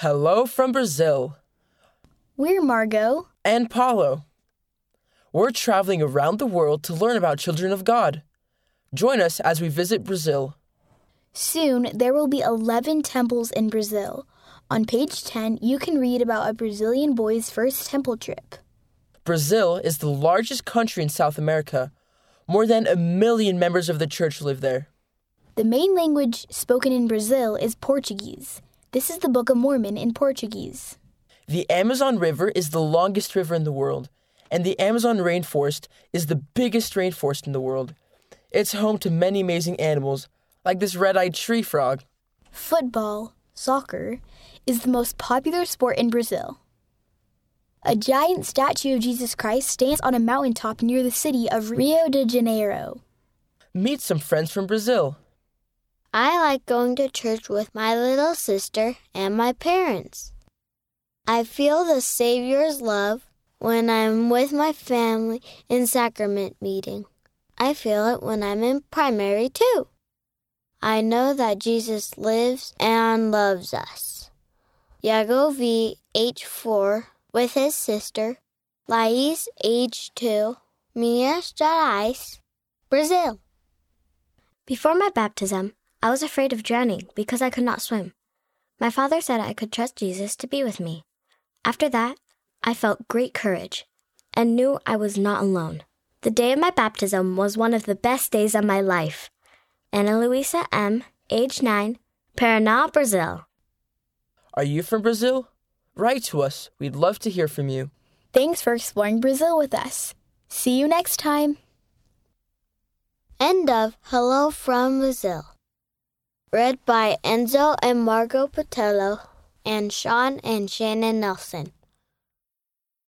Hello from Brazil. We're Margot. And Paulo. We're traveling around the world to learn about children of God. Join us as we visit Brazil. Soon, there will be 11 temples in Brazil. On page 10, you can read about a Brazilian boy's first temple trip. Brazil is the largest country in South America. More than a million members of the church live there. The main language spoken in Brazil is Portuguese. This is the Book of Mormon in Portuguese. The Amazon River is the longest river in the world, and the Amazon rainforest is the biggest rainforest in the world. It's home to many amazing animals, like this red eyed tree frog. Football, soccer, is the most popular sport in Brazil. A giant statue of Jesus Christ stands on a mountaintop near the city of Rio de Janeiro. Meet some friends from Brazil. I like going to church with my little sister and my parents. I feel the Savior's love when I'm with my family in sacrament meeting. I feel it when I'm in primary too. I know that Jesus lives and loves us. Yago V, age 4, with his sister, Lais, age 2, Minas Gerais, Brazil. Before my baptism, I was afraid of drowning because I could not swim. My father said I could trust Jesus to be with me. After that, I felt great courage and knew I was not alone. The day of my baptism was one of the best days of my life. Ana Luisa M., age 9, Paraná, Brazil. Are you from Brazil? Write to us. We'd love to hear from you. Thanks for exploring Brazil with us. See you next time. End of Hello from Brazil. Read by Enzo and Margot Patello and Sean and Shannon Nelson.